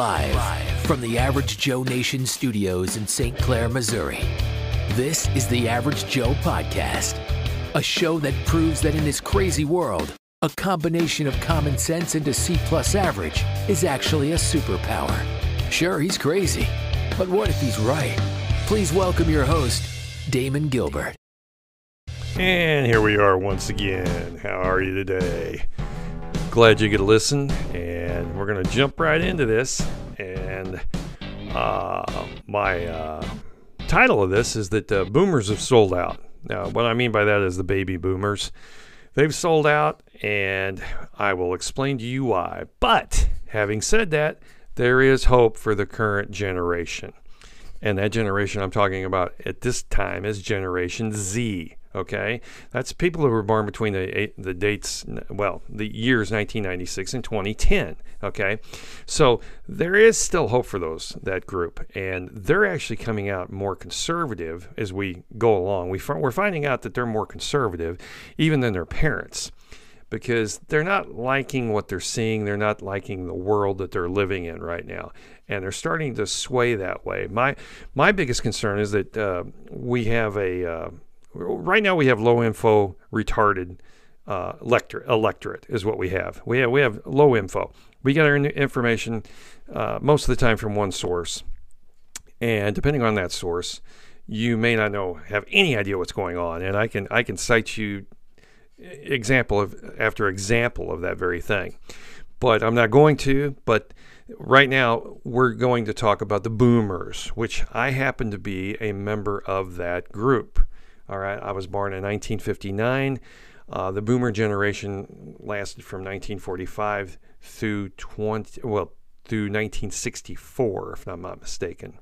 Live from the Average Joe Nation studios in St. Clair, Missouri. This is the Average Joe Podcast, a show that proves that in this crazy world, a combination of common sense and a C plus average is actually a superpower. Sure, he's crazy, but what if he's right? Please welcome your host, Damon Gilbert. And here we are once again. How are you today? Glad you to listen, and we're to jump right into this. And uh, my uh, title of this is that uh, boomers have sold out. Now, what I mean by that is the baby boomers. They've sold out, and I will explain to you why. But having said that, there is hope for the current generation. And that generation I'm talking about at this time is Generation Z. Okay, that's people who were born between the the dates, well, the years 1996 and 2010. Okay, so there is still hope for those that group, and they're actually coming out more conservative as we go along. We we're finding out that they're more conservative, even than their parents because they're not liking what they're seeing. They're not liking the world that they're living in right now, and they're starting to sway that way. My my biggest concern is that uh, we have a uh, right now we have low info retarded uh, electorate, electorate is what we have. We have we have low info. We get our information uh, most of the time from one source, and depending on that source, you may not know have any idea what's going on. And I can I can cite you example of after example of that very thing, but I'm not going to. But right now we're going to talk about the boomers, which I happen to be a member of that group. All right, I was born in 1959. Uh, the boomer generation lasted from 1945 through 20 well through 1964, if I'm not mistaken.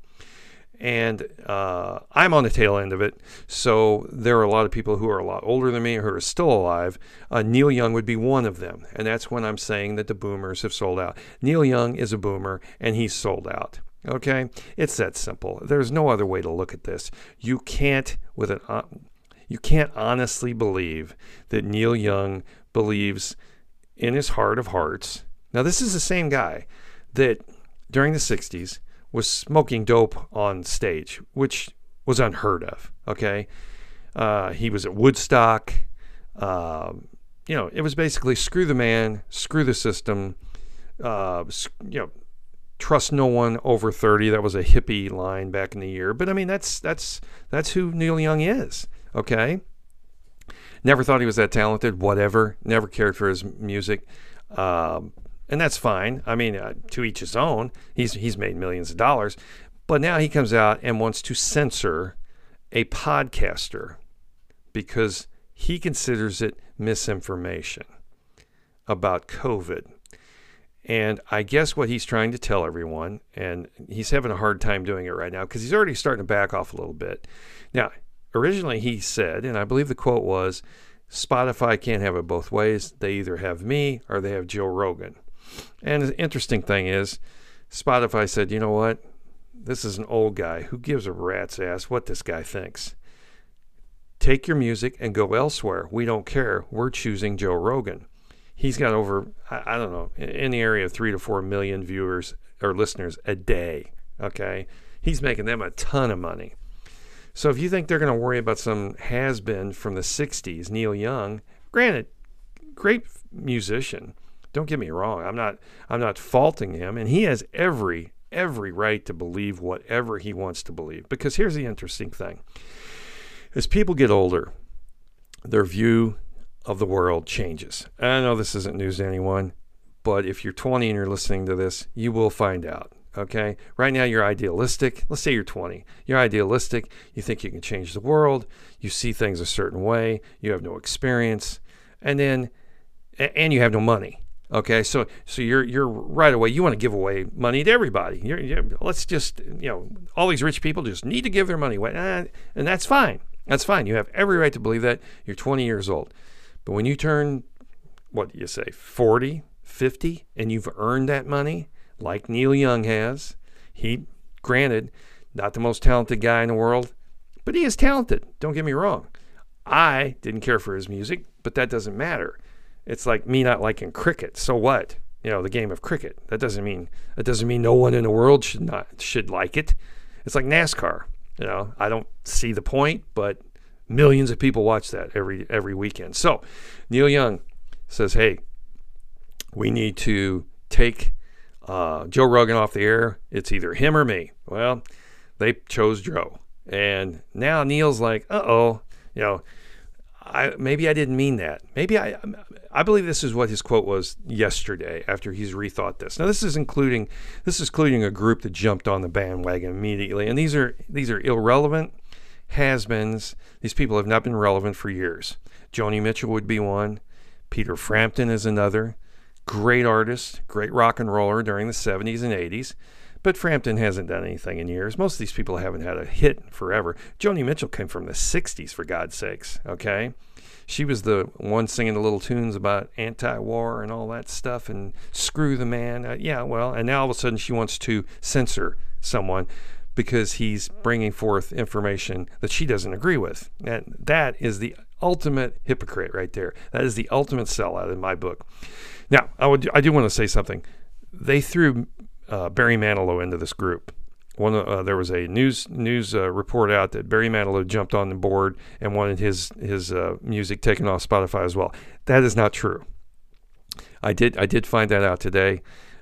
And uh, I'm on the tail end of it. So there are a lot of people who are a lot older than me who are still alive. Uh, Neil Young would be one of them. And that's when I'm saying that the boomers have sold out. Neil Young is a boomer and he's sold out. Okay, it's that simple. There's no other way to look at this. You can't, with an, uh, you can't honestly believe that Neil Young believes in his heart of hearts. Now, this is the same guy that during the '60s was smoking dope on stage, which was unheard of. Okay, uh, he was at Woodstock. Um, you know, it was basically screw the man, screw the system. Uh, you know trust no one over 30 that was a hippie line back in the year. But i mean that's that's that's who neil young is okay? Never thought he was that talented. Whatever. Never cared for his music. Um, and that's fine. I mean uh, to each his own. He's he's made millions of dollars. But now he comes out and wants to censor a podcaster because he considers it misinformation about covid and I guess what he's trying to tell everyone, and he's having a hard time doing it right now because he's already starting to back off a little bit. Now, originally he said, and I believe the quote was, Spotify can't have it both ways. They either have me or they have Joe Rogan. And the interesting thing is, Spotify said, you know what? This is an old guy. Who gives a rat's ass what this guy thinks? Take your music and go elsewhere. We don't care. We're choosing Joe Rogan he's got over I, don't know in the area of three to four million viewers or listeners a day. Okay, he's making them a ton of money. So if you think they're going to worry about some has been from the '60s, Neil Young, granted, great musician. Don't get me wrong. I'm not I'm not faulting him, and he has every every right to believe whatever he wants to believe. Because here's the interesting thing: as people get older, their view of the world changes. I know this isn't news to anyone, but if you're 20 and you're listening to this, you will find out. Okay. Right now, you're idealistic. Let's say you're 20. You're idealistic. You think you can change the world. You see things a certain way. You have no experience. And then, and you have no money. Okay, so so you're you're right away. You want to give away money to everybody. You're, you're, let's just you know all these rich people just need to give their money away, and that's fine. That's fine. You have every right to believe that. You're 20 years old. But when you turn, what do you say, 40, 50, and you've earned that money, like Neil Young has, he, granted, not the most talented guy in the world, but he is talented. Don't get me wrong. I didn't care for his music, but that doesn't matter. It's like me not liking cricket. So what? you know, the game of cricket. That doesn't mean that doesn't mean no one in the world should not should like it. It's like NASCAR. You know, I don't see the point, but millions of people watch that every every weekend. So Neil Young says, "Hey, we need to take uh, Joe Rogan off the air. It's either him or me." Well, they chose Joe, and now Neil's like, "Uh oh, you know." I, maybe I didn't mean that. Maybe I, I believe this is what his quote was yesterday after he's rethought this. Now this is including, this is including a group that jumped on the bandwagon immediately, and these are these are irrelevant has-beens. These people have not been relevant for years. Joni Mitchell would be one. Peter Frampton is another. Great artist, great rock and roller during the 70s and 80s. But Frampton hasn't done anything in years. Most of these people haven't had a hit forever. Joni Mitchell came from the 60s, for God's sakes, okay? She was the one singing the little tunes about anti war and all that stuff and screw the man. Uh, yeah, well, and now all of a sudden she wants to censor someone because he's bringing forth information that she doesn't agree with. And that is the ultimate hypocrite right there. That is the ultimate sellout in my book. Now, I would I do want to say something. They threw uh, Barry Manilow into this group. One, uh, there was a news news uh, report out that Barry Manilow jumped on the board and wanted his his uh, music taken off Spotify as well. That is not true. I did I did find that out today.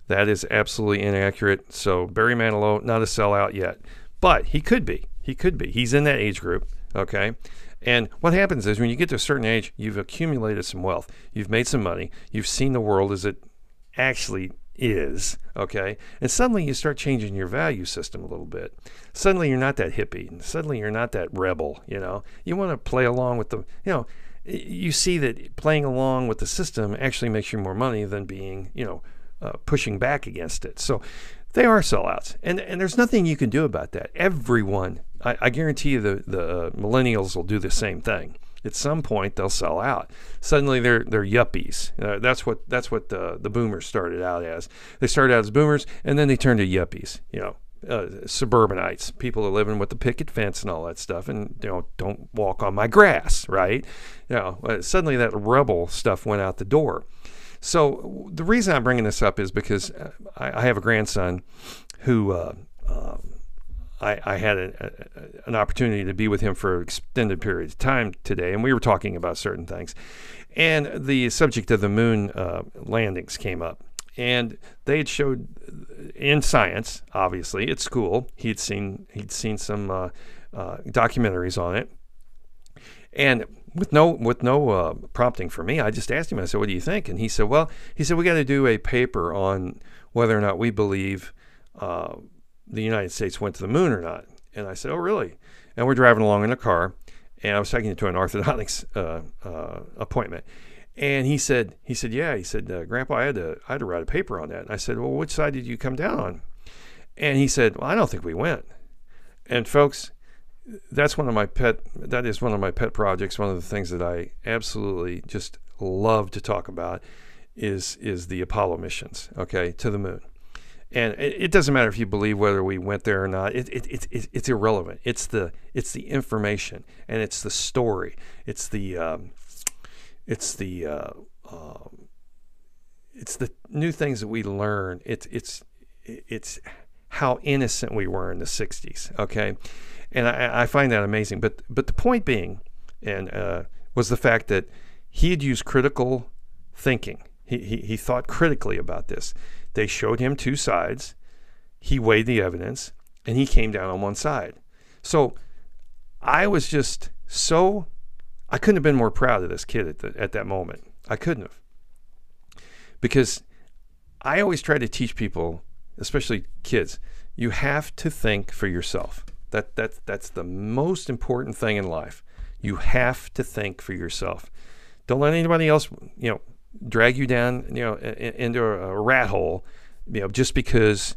That is absolutely inaccurate. So Barry Manilow not a sellout yet, but he could be. He could be. He's in that age group. Okay. And what happens is when you get to a certain age, you've accumulated some wealth, you've made some money, you've seen the world as it actually is, okay? And suddenly you start changing your value system a little bit. Suddenly you're not that hippie, and suddenly you're not that rebel, you know? You want to play along with the, you know, you see that playing along with the system actually makes you more money than being, you know, uh, pushing back against it. So they are sellouts, and and there's nothing you can do about that. Everyone, I, I guarantee you, the the millennials will do the same thing at some point they'll sell out. Suddenly they're they're yuppies. Uh, that's what that's what the the boomers started out as. They started out as boomers and then they turned to yuppies. You know, uh, suburbanites, people are living with the picket fence and all that stuff, and you know don't walk on my grass, right? You know, uh, suddenly that rebel stuff went out the door. So the reason I'm bringing this up is because uh, I, I have a grandson who. Uh, um, I, I had a, a, an opportunity to be with him for extended periods of time today, and we were talking about certain things. And the subject of the moon uh, landings came up. And they had showed in science, obviously, at school, he'd seen he'd seen some uh, uh, documentaries on it, and with no with no uh, prompting for me, I just asked him. I said, "What do you think?" And he said, "Well, he said we got to do a paper on whether or not we believe." Uh, the United States went to the moon or not. And I said, Oh, really? And we're driving along in a car, and I was taking him to an orthodontics uh, uh, appointment. And he said, he said, yeah. He said, uh, Grandpa, I had to, I had to write a paper on that. And I said, well, which side did you come down on? And he said, well, I don't think we went. And folks, that's one of my pet. That is one of my pet projects. One of the things that I absolutely just love to talk about is is the Apollo missions. Okay, to the moon and it, it, doesn't matter if you believe whether we went there or not. It, it, it, it, it's irrelevant. It's the it's the information and it's the story. It's the um, it's the uh, um, it's the new things that we learn. It's it's it's how innocent we were in the '60s. Okay, and I, I find that amazing. But but the point being, and uh, was the fact that he had used critical thinking. He, he, he thought critically about this. They showed him two sides. He weighed the evidence and he came down on one side. So I was just so, I couldn't have been more proud of this kid at, the, at that moment. I couldn't have. Because I always try to teach people, especially kids, you have to think for yourself. That, that, that's the most important thing in life. You have to think for yourself. Don't let anybody else, you know, drag you down, you know, into a rat hole, you know, just because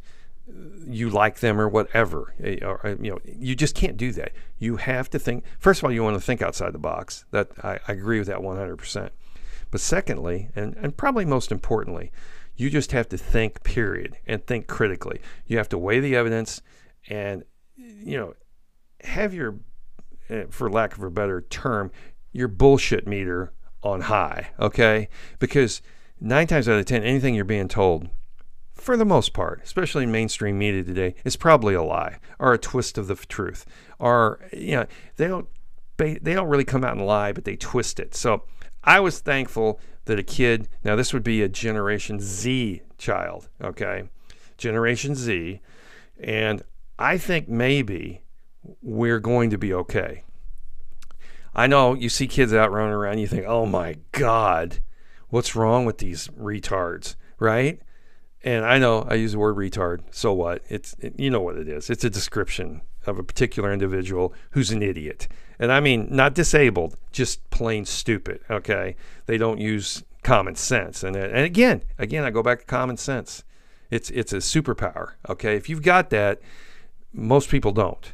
you like them or whatever. Eh, or, you know, you just can't do that. You have to think. First of all, you want to think outside the box. That I, I agree with that 100%. But secondly, and, and probably most importantly, you just have to think. Period, and think critically. You have to weigh the evidence, and you know, have your, eh, for lack of a better term, your bullshit meter on high, okay? Because nine times out of ten, anything you're being told, for the most part, especially in mainstream media today, is probably a lie or a twist of the truth. Or you know, they don't they don't really come out and lie, but they twist it. So I was thankful that a kid. Now this would be a Generation Z child, okay, Generation Z, and I think maybe we're going to be okay. I know you see kids out running around, you think, oh my God, what's wrong with these retards, right? And I know I use the word retard. So what? It's it, you know what it is. It's a description of a particular individual who's an idiot. And I mean not disabled, just plain stupid, okay? They don't use common sense. And and again, again I go back to common sense. It's it's a superpower, okay? If you've got that, most people don't.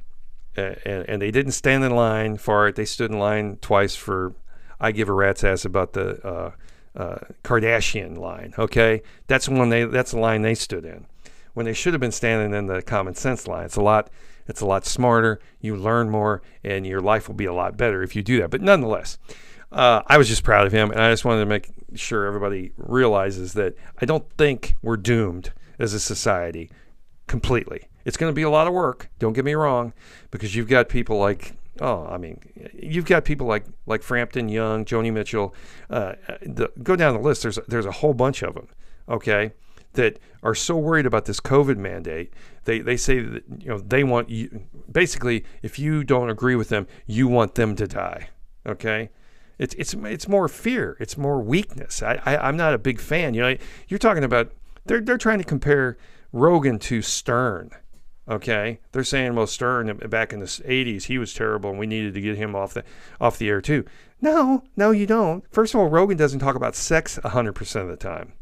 and, and they didn't stand in line for it. They stood in line twice for I give a rat's ass about the uh, uh, Kardashian line. Okay, that's one they that's the line they stood in when they should have been standing in the common sense line. It's a lot it's a lot smarter. You learn more, and your life will be a lot better if you do that. But nonetheless, uh, I was just proud of him, and I just wanted to make sure everybody realizes that I don't think we're doomed as a society completely. It's going to be a lot of work. Don't get me wrong, because you've got people like Oh, I mean, you've got people like like Frampton Young, Joni Mitchell. Uh, the, go down the list. There's there's a whole bunch of them. Okay, that are so worried about this COVID mandate. They they say that you know they want you. Basically, if you don't agree with them, you want them to die. Okay, it's it's it's more fear. It's more weakness. I, I I'm not a big fan. You know, you're talking about they're they're trying to compare Rogan to Stern. Okay, they're saying well Stern uh, back in the '80s he was terrible and we needed to get him off the off the air too. No, no, you don't. First of all, Rogan doesn't talk about sex 100% of the time.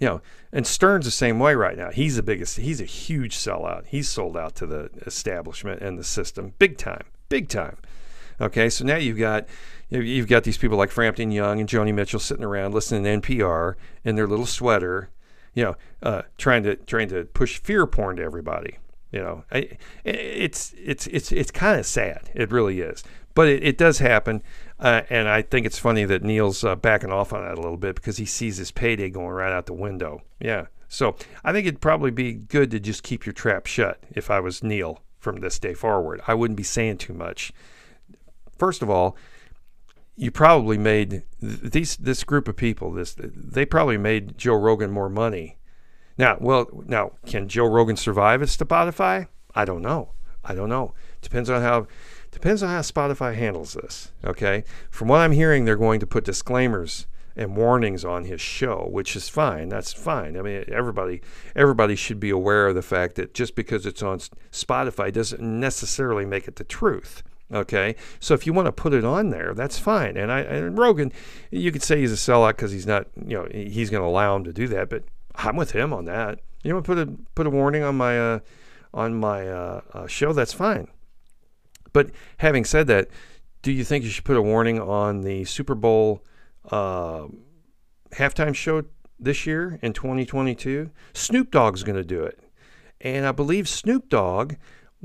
You know, and Stern's the same way right now. He's the biggest. He's a huge sellout. He's sold out to the establishment and the system, big time, big time. Okay, so now you've got you've got these people like Frampton Young and Joni Mitchell sitting around listening to NPR in their little sweater you know, uh, trying to trying to push fear porn to everybody. You know, I, it's it's it's it's kind of sad. It really is, but it, it does happen, uh, and I think it's funny that Neil's uh, backing off on that a little bit because he sees his payday going right out the window. Yeah, so I think it'd probably be good to just keep your trap shut. If I was Neil from this day forward, I wouldn't be saying too much. First of all, you probably made these this group of people this they probably made Joe Rogan more money. Now, well, now can Joe Rogan survive at Spotify? I don't know. I don't know. Depends on how depends on how Spotify handles this. Okay, from what I'm hearing, they're going to put disclaimers and warnings on his show, which is fine. That's fine. I mean, everybody everybody should be aware of the fact that just because it's on Spotify doesn't necessarily make it the truth. Okay, so if you want to put it on there, that's fine. And I and Rogan, you could say he's a sellout because he's not, you know, he's going to allow him to do that. But I'm with him on that. You want to put a put a warning on my uh, on my uh, uh, show? That's fine. But having said that, do you think you should put a warning on the Super Bowl uh, halftime show this year in 2022? Snoop Dogg's going to do it, and I believe Snoop Dogg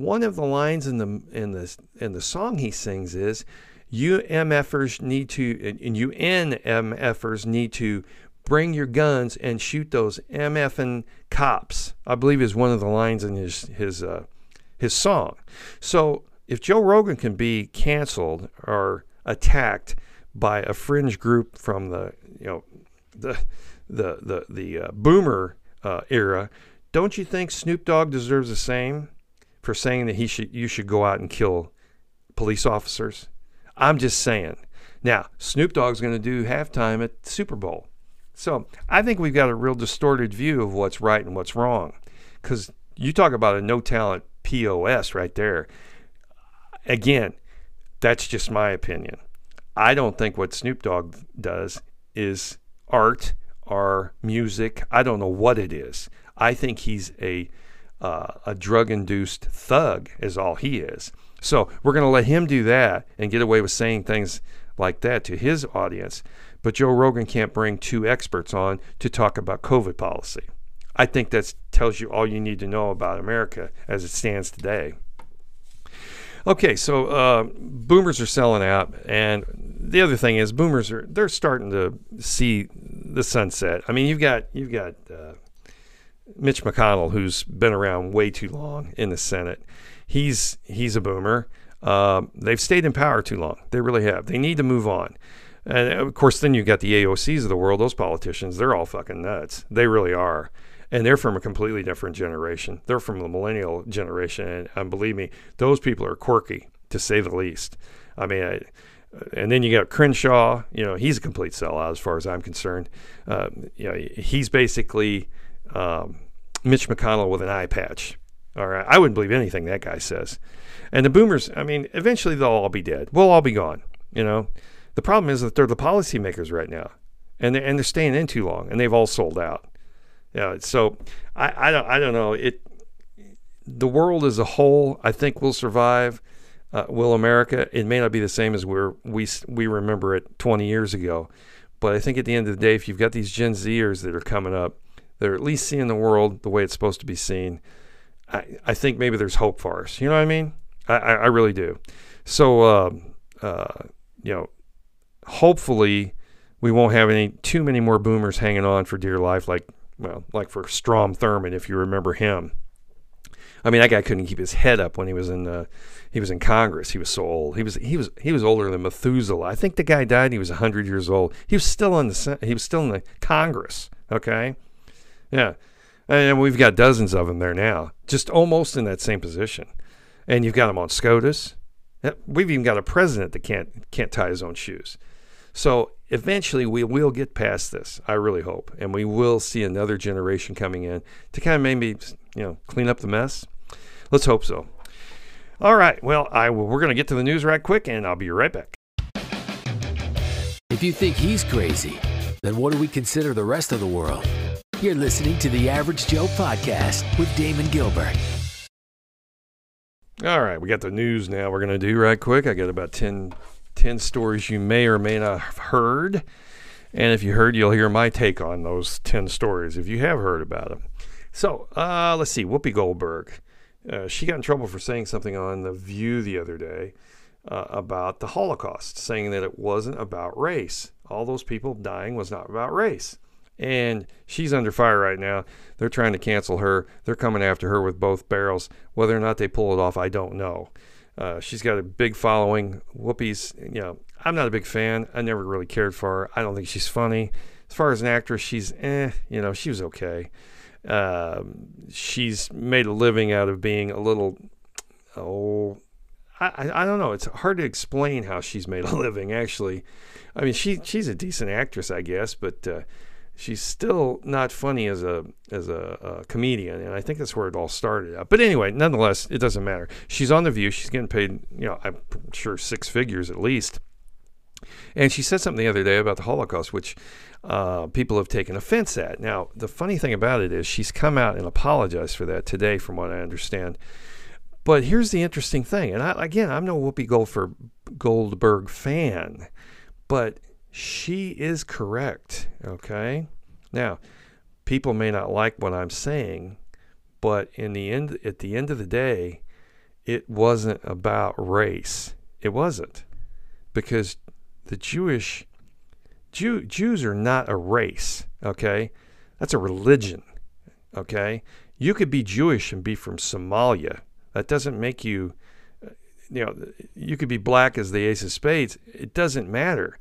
one of the lines in the in the in the song he sings is you MFers need to and you NMFers need to bring your guns and shoot those MFing cops. I believe is one of the lines in his his uh, his song. So if Joe Rogan can be canceled or attacked by a fringe group from the you know the the the the uh, boomer uh, era, don't you think Snoop Dogg deserves the same? For saying that he should you should go out and kill police officers. I'm just saying. Now, Snoop Dogg's going to do halftime at Super Bowl. So I think we've got a real distorted view of what's right and what's wrong. Because you talk about a no talent POS right there. Again, that's just my opinion. I don't think what Snoop Dogg does is art or music. I don't know what it is. I think he's a uh, a drug induced thug, is all he is. So we're going to let him do that and get away with saying things like that to his audience. But Joe Rogan can't bring two experts on to talk about COVID policy. I think that tells you all you need to know about America as it stands today. Okay, so uh, boomers are selling out, and the other thing is boomers are they're starting to see the sunset. I mean, you've got you've got uh, Mitch McConnell, who's been around way too long in the Senate. He's he's a boomer. Uh, they've stayed in power too long. They really have. They need to move on. And of course, then you got the AOCs of the world. Those politicians, they're all fucking nuts. They really are. And they're from a completely different generation. They're from the millennial generation. And, and believe me, those people are quirky, to say the least. I mean, I, and then you got Crenshaw. You know, he's a complete sellout as far as I'm concerned. Uh, you know, he's basically um, Mitch McConnell with an eye patch. All right, I wouldn't believe anything that guy says. And the boomers, I mean, eventually they'll all be dead. We'll all be gone. You know, the problem is that they're the policymakers right now, and they and they're staying in too long, and they've all sold out. Yeah, so I, I don't I don't know it. The world as a whole, I think, will survive. Uh, will America? It may not be the same as we we we remember it 20 years ago, but I think at the end of the day, if you've got these Gen Zers that are coming up, they're at least seeing the world the way it's supposed to be seen. I, I think maybe there's hope for us. You know what I mean? I, I, I really do. So, uh, uh, you know, hopefully we won't have any too many more boomers hanging on for dear life, like well, like for Strom Thurmond, if you remember him. I mean, that guy couldn't keep his head up when he was in uh, he was in Congress. He was so old. He was he was he was older than Methuselah. I think the guy died. He was hundred years old. He was still in the he was still in the Congress. Okay, yeah, and we've got dozens of them there now, just almost in that same position. And you've got them on SCOTUS. Eh, we've even got a president that can't can't tie his own shoes. So eventually we will get past this. I really hope, and we will see another generation coming in to kind of maybe you know clean up the mess. Let's hope so. All right. Well, I we're going to get to the news right quick, and I'll be right back. If you think he's crazy, then what do we consider the rest of the world? You're listening to the Average Joe podcast with Damon Gilbert. All right, we got the news now. We're going to do right quick. I got about 10, 10 stories you may or may not have heard. And if you heard, you'll hear my take on those 10 stories if you have heard about them. So uh, let's see. Whoopi Goldberg. Uh, she got in trouble for saying something on The View the other day uh, about the Holocaust, saying that it wasn't about race. All those people dying was not about race and she's under fire right now. They're trying to cancel her. They're coming after her with both barrels. Whether or not they pull it off, I don't know. Uh, she's got a big following. Whoopi's, you know, I'm not a big fan. I never really cared for her. I don't think she's funny. As far as an actress, she's eh, you know, she was okay. Uh, she's made a living out of being a little, oh, I, I don't know. It's hard to explain how she's made a living, actually. I mean, she she's a decent actress, I guess, but uh, she's still not funny as a as a, a, comedian, and I think that's where it all started out. But anyway, nonetheless, it doesn't matter. She's on the View. She's getting paid, you know, I'm sure six figures at least. And she said something the other day about the Holocaust, which uh, people have taken offense at. Now, the funny thing about it is she's come out and apologized for that today, from what I understand. But here's the interesting thing, and I, again, I'm no Whoopi Goldberg, Goldberg fan, but she is correct. Okay. Now, people may not like what I'm saying, but in the end, at the end of the day, it wasn't about race. It wasn't because the Jewish Jew, Jews are not a race. Okay, that's a religion. Okay, you could be Jewish and be from Somalia. That doesn't make you, uh, you know, you could be black as the ace of spades. It doesn't matter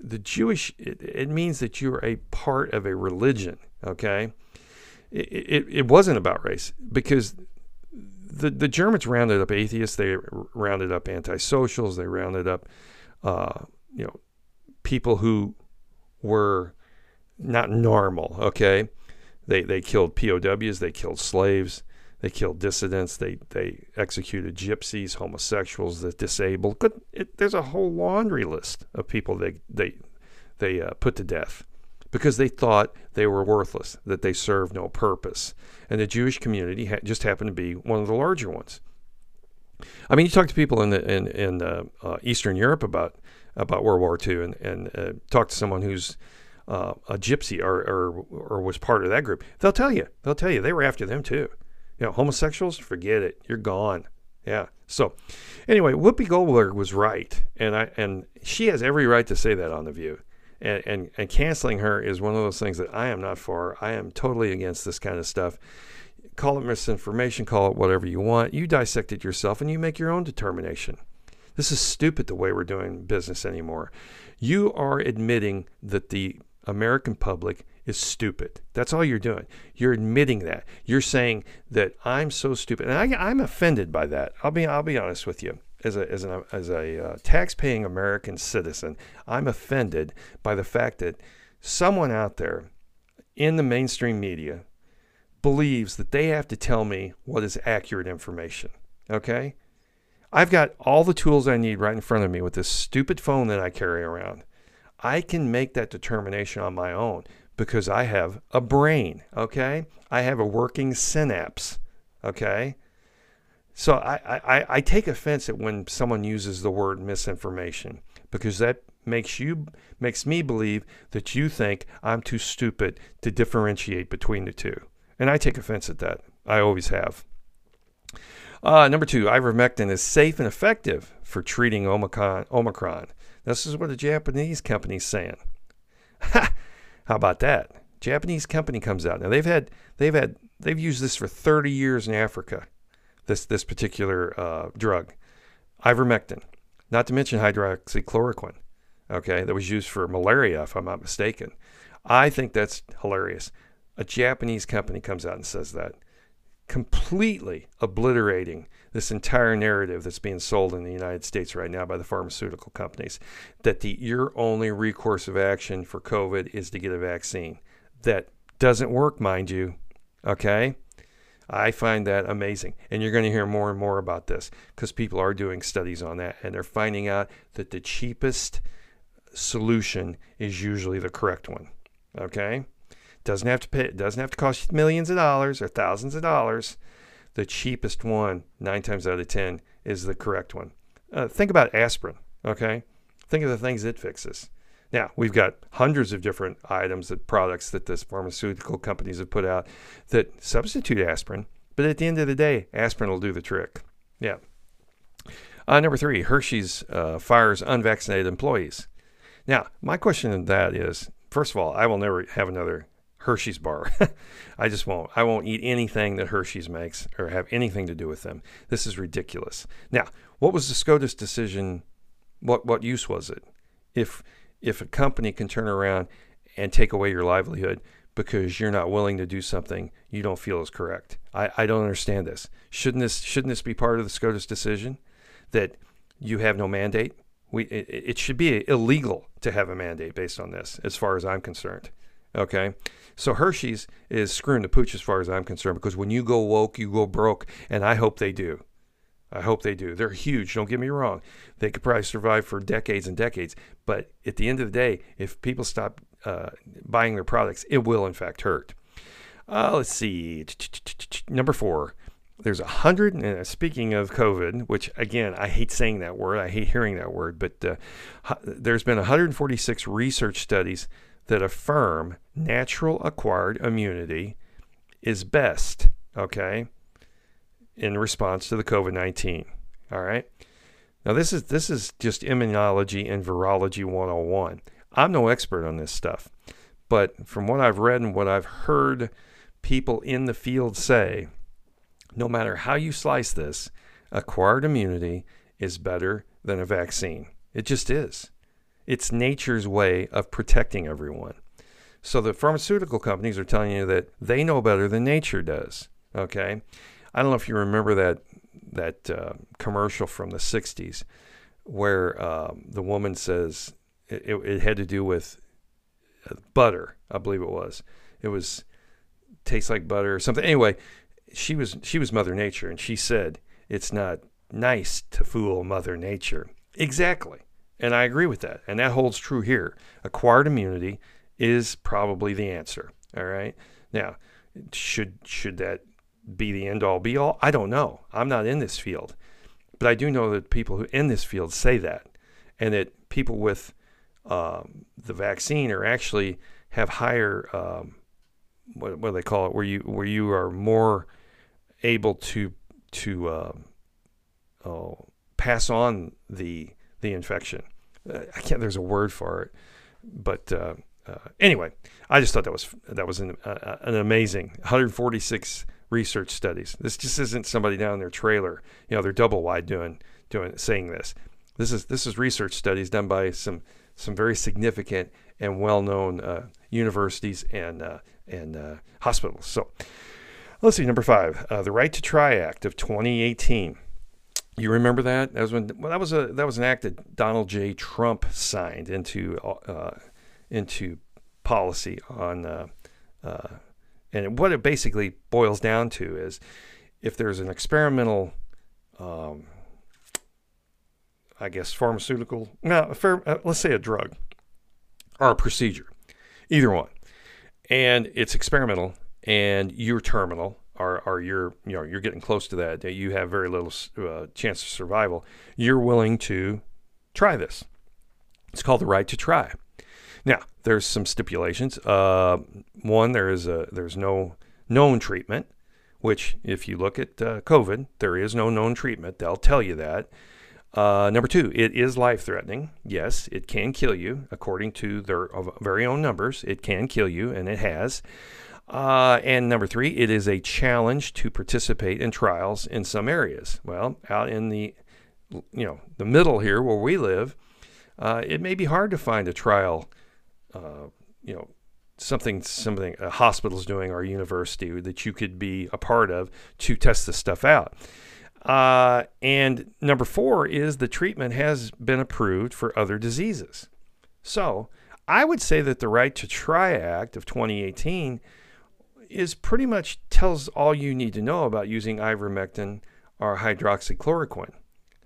the Jewish, it, it, means that you're a part of a religion, okay? It, it, it wasn't about race because the, the Germans rounded up atheists, they rounded up antisocials, they rounded up, uh, you know, people who were not normal, okay? They, they killed POWs, they killed slaves, they killed dissidents. They they executed gypsies, homosexuals, the disabled. But it, there's a whole laundry list of people they they they uh, put to death because they thought they were worthless, that they served no purpose. And the Jewish community ha- just happened to be one of the larger ones. I mean, you talk to people in the, in, in uh, uh, Eastern Europe about about World War II, and and uh, talk to someone who's uh, a gypsy or, or or was part of that group. They'll tell you. They'll tell you they were after them too. You know, homosexuals, forget it. You're gone. Yeah. So, anyway, Whoopi Goldberg was right, and I and she has every right to say that on the View. And, and, and canceling her is one of those things that I am not for. I am totally against this kind of stuff. Call it misinformation, call it whatever you want. You dissect it yourself and you make your own determination. This is stupid the way we're doing business anymore. You are admitting that the American public is stupid. That's all you're doing. You're admitting that. You're saying that I'm so stupid, and I, am offended by that. I'll be I'll be honest with you. As a as an as a uh, tax-paying American citizen, I'm offended by the fact that someone out there in the mainstream media believes that they have to tell me what is accurate information. Okay? I've got all the tools I need right in front of me with this stupid phone that I carry around. I can make that determination on my own because I have a brain, okay? I have a working synapse, okay? So I, I, I take offense at when someone uses the word misinformation because that makes you makes me believe that you think I'm too stupid to differentiate between the two. And I take offense at that. I always have. Uh, number two, ivermectin is safe and effective for treating Omicron. Omicron. This is what a Japanese company's saying. Ha! How about that? Japanese company comes out now. They've had they've had they've used this for 30 years in Africa. This this particular uh, drug, ivermectin, not to mention hydroxychloroquine. Okay, that was used for malaria, if I'm not mistaken. I think that's hilarious. A Japanese company comes out and says that, completely obliterating this entire narrative that's being sold in the United States right now by the pharmaceutical companies that the your only recourse of action for COVID is to get a vaccine. That doesn't work, mind you. Okay? I find that amazing. And you're going to hear more and more about this because people are doing studies on that and they're finding out that the cheapest solution is usually the correct one. Okay? Doesn't have to pay doesn't have to cost you millions of dollars or thousands of dollars the cheapest one, nine times out of 10, is the correct one. Uh, think about aspirin, okay? Think of the things it fixes. Now, we've got hundreds of different items that products that this pharmaceutical companies have put out that substitute aspirin, but at the end of the day, aspirin will do the trick. Yeah. Uh, number three, Hershey's uh, fires unvaccinated employees. Now, my question on that is first of all, I will never have another Hershey's bar. I just won't. I won't eat anything that Hershey's makes or have anything to do with them. This is ridiculous. Now, what was the SCOTUS decision? What what use was it? If if a company can turn around and take away your livelihood because you're not willing to do something you don't feel is correct. I, I don't understand this. Shouldn't this shouldn't this be part of the SCOTUS decision that you have no mandate? We it, it should be illegal to have a mandate based on this, as far as I'm concerned. Okay. So Hershey's is screwing the pooch as far as I'm concerned because when you go woke, you go broke. And I hope they do. I hope they do. They're huge. Don't get me wrong. They could probably survive for decades and decades. But at the end of the day, if people stop uh, buying their products, it will in fact hurt. Uh, let's see. Number four. There's a hundred. Uh, speaking of COVID, which again I hate saying that word. I hate hearing that word. But uh, there's been 146 research studies that affirm natural acquired immunity is best, okay, in response to the COVID 19. All right. Now this is this is just immunology and virology 101. I'm no expert on this stuff, but from what I've read and what I've heard people in the field say, no matter how you slice this, acquired immunity is better than a vaccine. It just is. It's nature's way of protecting everyone. So the pharmaceutical companies are telling you that they know better than nature does. Okay, I don't know if you remember that that uh, commercial from the '60s where um, the woman says it, it, had to do with uh, butter, I believe it was. It was tastes like butter or something. Anyway, she was she was Mother Nature, and she said it's not nice to fool Mother Nature. Exactly. And I agree with that. And that holds true here. Acquired immunity is probably the answer. All right. Now, should should that be the end all be all? I don't know. I'm not in this field. But I do know that people who in this field say that, and that people with um, the vaccine are actually have higher um, what, what do they call it? Where you where you are more able to to um, oh, pass on the the infection. Uh, I can't. There's a word for it. but uh, uh, anyway, I just thought that was that was an, uh, an amazing 146 research studies. This just isn't somebody down in their trailer, you know, they're double wide doing doing saying this. This is this is research studies done by some some very significant and well-known uh, universities and uh, and uh, hospitals. So let's see, number five, uh, the Right to Try Act of 2018. You remember that? That was when well, that was a that was an act that Donald J. Trump signed into uh, into policy on. Uh, and what it basically boils down to is if there's an experimental um, I guess, pharmaceutical, no, fair, uh, let's say a drug or a procedure, either one. And it's experimental and you're terminal or, or you're, you know, you're getting close to that, that you have very little uh, chance of survival. You're willing to try this. It's called the right to try. Now, there's some stipulations. Uh, one, there is a, there's no known treatment, which if you look at uh, COVID, there is no known treatment. They'll tell you that. Uh, number two, it is life threatening. Yes, it can kill you. According to their very own numbers, it can kill you, and it has. Uh, and number three, it is a challenge to participate in trials in some areas. Well, out in the you know the middle here where we live, uh, it may be hard to find a trial. Uh, you know something something a hospital's doing or a university that you could be a part of to test this stuff out. Uh, and number four is the treatment has been approved for other diseases. So I would say that the Right to Try Act of 2018 is pretty much tells all you need to know about using ivermectin or hydroxychloroquine.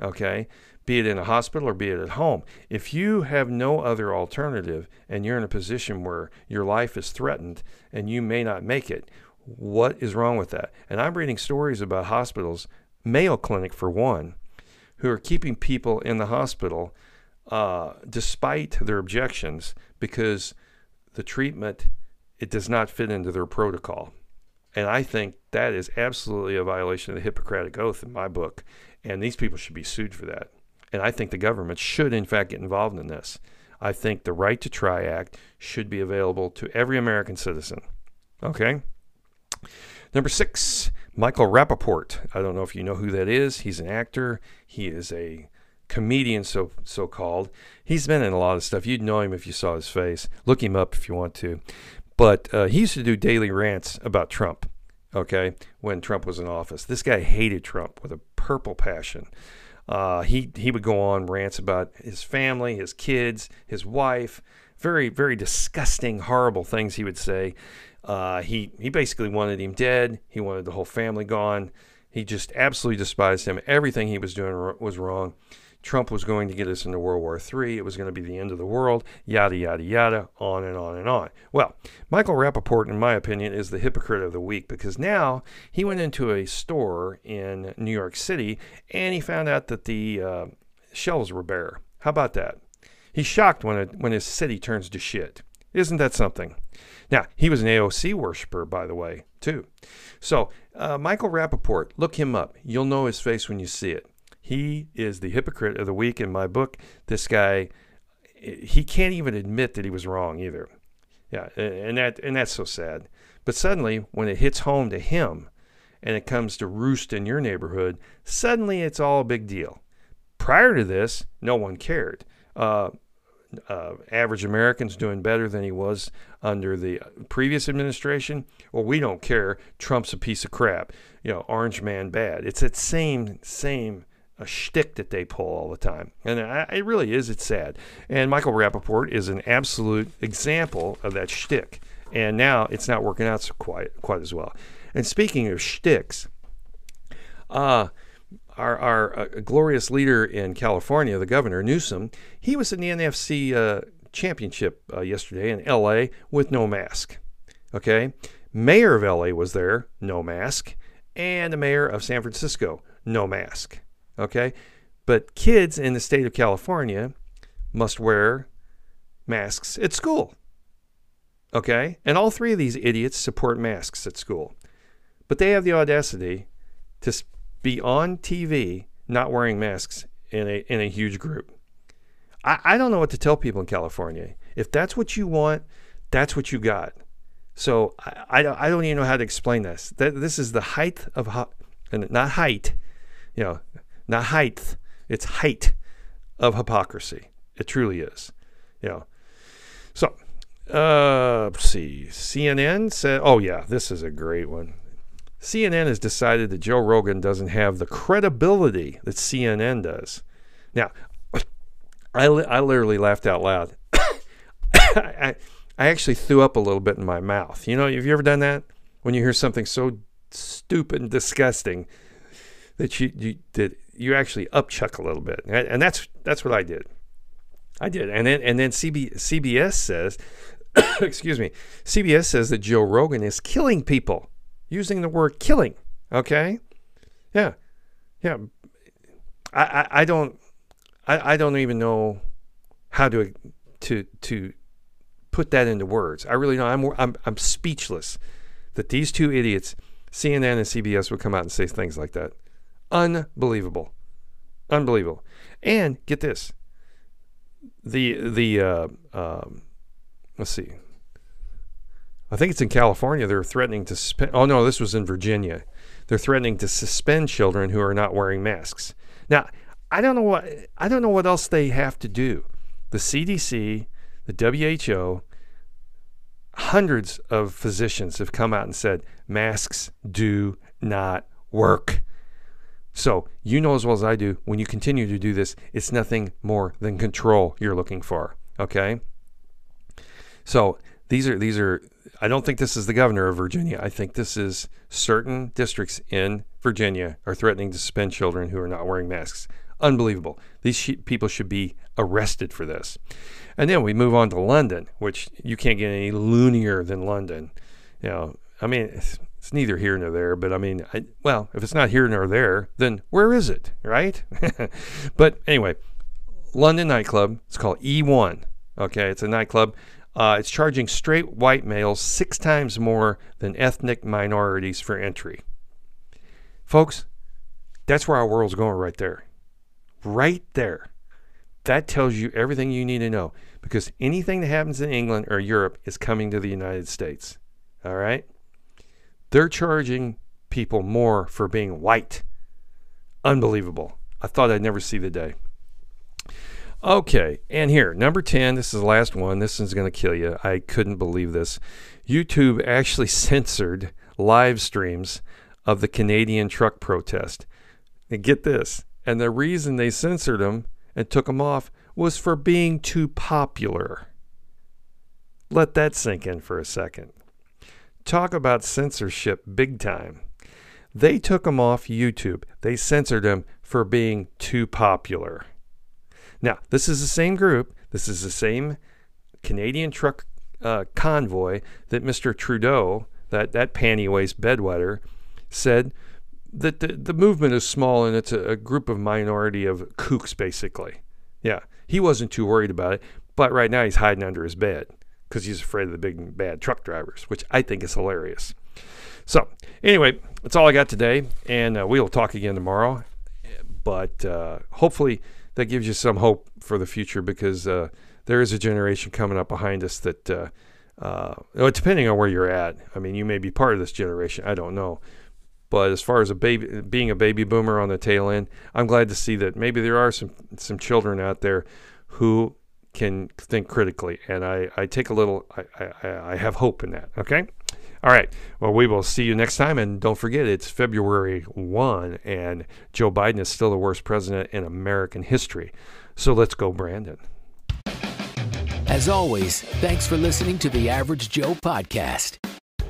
Okay, be it in a hospital or be it at home. If you have no other alternative and you're in a position where your life is threatened and you may not make it, what is wrong with that? And I'm reading stories about hospitals Mayo Clinic, for one, who are keeping people in the hospital uh, despite their objections because the treatment it does not fit into their protocol. And I think that is absolutely a violation of the Hippocratic Oath in my book. And these people should be sued for that. And I think the government should, in fact, get involved in this. I think the Right to Try Act should be available to every American citizen. Okay? Number six, Michael Rapaport. I don't know if you know who that is. He's an actor. He is a comedian, so so called. He's been in a lot of stuff. You'd know him if you saw his face. Look him up if you want to. But uh, he used to do daily rants about Trump. Okay, when Trump was in office, this guy hated Trump with a purple passion. Uh, he he would go on rants about his family, his kids, his wife. Very very disgusting, horrible things he would say. Uh, he he basically wanted him dead. He wanted the whole family gone. He just absolutely despised him. Everything he was doing was wrong. Trump was going to get us into World War III. It was going to be the end of the world, yada, yada, yada, on and on and on. Well, Michael Rapaport, in my opinion, is the hypocrite of the week because now he went into a store in New York City and he found out that the uh, shelves were bare. How about that? He's shocked when, it, when his city turns to shit. Isn't that something? Now, he was an AOC worshiper, by the way, too. So, uh, Michael Rapaport, look him up. You'll know his face when you see it. He is the hypocrite of the week in my book. This guy, he can't even admit that he was wrong either. Yeah, and that and that's so sad. But suddenly, when it hits home to him, and it comes to roost in your neighborhood, suddenly it's all a big deal. Prior to this, no one cared. Uh, uh, average Americans doing better than he was under the previous administration. Well, we don't care. Trump's a piece of crap. You know, Orange Man bad. It's that same same a shtick that they pull all the time, and it really is. It's sad. And Michael Rapaport is an absolute example of that shtick. And now it's not working out so quite quite as well. And speaking of shticks, uh, our, our uh, glorious leader in California, the governor Newsom, he was in the NFC uh, championship uh, yesterday in LA with no mask. Okay. Mayor of LA was there, no mask. And the mayor of San Francisco, no mask. Okay. But kids in the state of California must wear masks at school. Okay. And all three of these idiots support masks at school. But they have the audacity to be on TV not wearing masks in a in a huge group. I, I don't know what to tell people in California. If that's what you want, that's what you got. So I, I, don't even know how to explain this. That, this is the height of, and not height, you know, not height. It's height of hypocrisy. It truly is. You know. So, uh, let's see. CNN said, oh, yeah, this is a great one. CNN has decided that Joe Rogan doesn't have the credibility that CNN does. Now, I, I literally laughed out loud. I, I actually threw up a little bit in my mouth. You know, have you ever done that? When you hear something so stupid and disgusting that you, you that you actually upchuck a little bit, and that's that's what I did. I did, and then and then CB, CBS says, excuse me, CBS says that Joe Rogan is killing people using the word killing. Okay, yeah, yeah. I I, I don't I, I don't even know how to to to put that into words. I really don't. I'm I'm I'm speechless that these two idiots, CNN and CBS, would come out and say things like that. Unbelievable. Unbelievable. And get this. The the uh, um, let's see. I think it's in California. They're threatening to suspend. Oh no, this was in Virginia. They're threatening to suspend children who are not wearing masks. Now, I don't know what I don't know what else they have to do. The CDC, the WHO, hundreds of physicians have come out and said masks do not work. So, you know as well as I do, when you continue to do this, it's nothing more than control you're looking for. Okay? So, these are these are I don't think this is the governor of Virginia. I think this is certain districts in Virginia are threatening to suspend children who are not wearing masks. Unbelievable. These sh- people should be arrested for this. And then we move on to London, which you can't get any loonier than London. You know, I mean, it's, neither here nor there, but I mean, I, well, if it's not here nor there, then where is it, right? but anyway, London nightclub. It's called E1. Okay, it's a nightclub. Uh, it's charging straight white males six times more than ethnic minorities for entry. Folks, that's where our world's going right there. Right there. That tells you everything you need to know because anything that happens in England or Europe is coming to the United States. All right? They're charging people more for being white. Unbelievable. I thought I'd never see the day. Okay, and here, number 10, this is the last one. This one's going to kill you. I couldn't believe this. YouTube actually censored live streams of the Canadian truck protest. And get this, and the reason they censored them and took them off was for being too popular. Let that sink in for a second. Talk about censorship big time. They took them off YouTube. They censored them for being too popular. Now, this is the same group, this is the same Canadian truck uh, convoy that Mr. Trudeau, that, that panty waist bedwetter, said that the, the movement is small and it's a, a group of minority of kooks, basically. Yeah, he wasn't too worried about it, but right now he's hiding under his bed because he's afraid of the big bad truck drivers, which I think is hilarious. So, anyway, that's all I got today, and uh, we'll talk again tomorrow. But uh, hopefully, that gives you some hope for the future because uh, there is a generation coming up behind us that, uh, uh, depending on where you're at, I mean, you may be part of this generation. I don't know. But as far as a baby, being a baby boomer on the tail end, I'm glad to see that maybe there are some some children out there who can think critically, and I, I take a little, I, I, I have hope in that. Okay. All right. Well, we will see you next time. And don't forget, it's February 1, and Joe Biden is still the worst president in American history. So let's go, Brandon. As always, thanks for listening to the Average Joe podcast.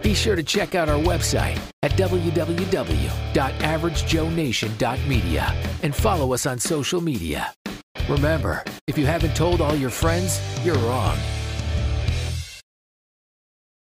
Be sure to check out our website at www.averagejoenation.media and follow us on social media. Remember, if you haven't told all your friends, you're wrong.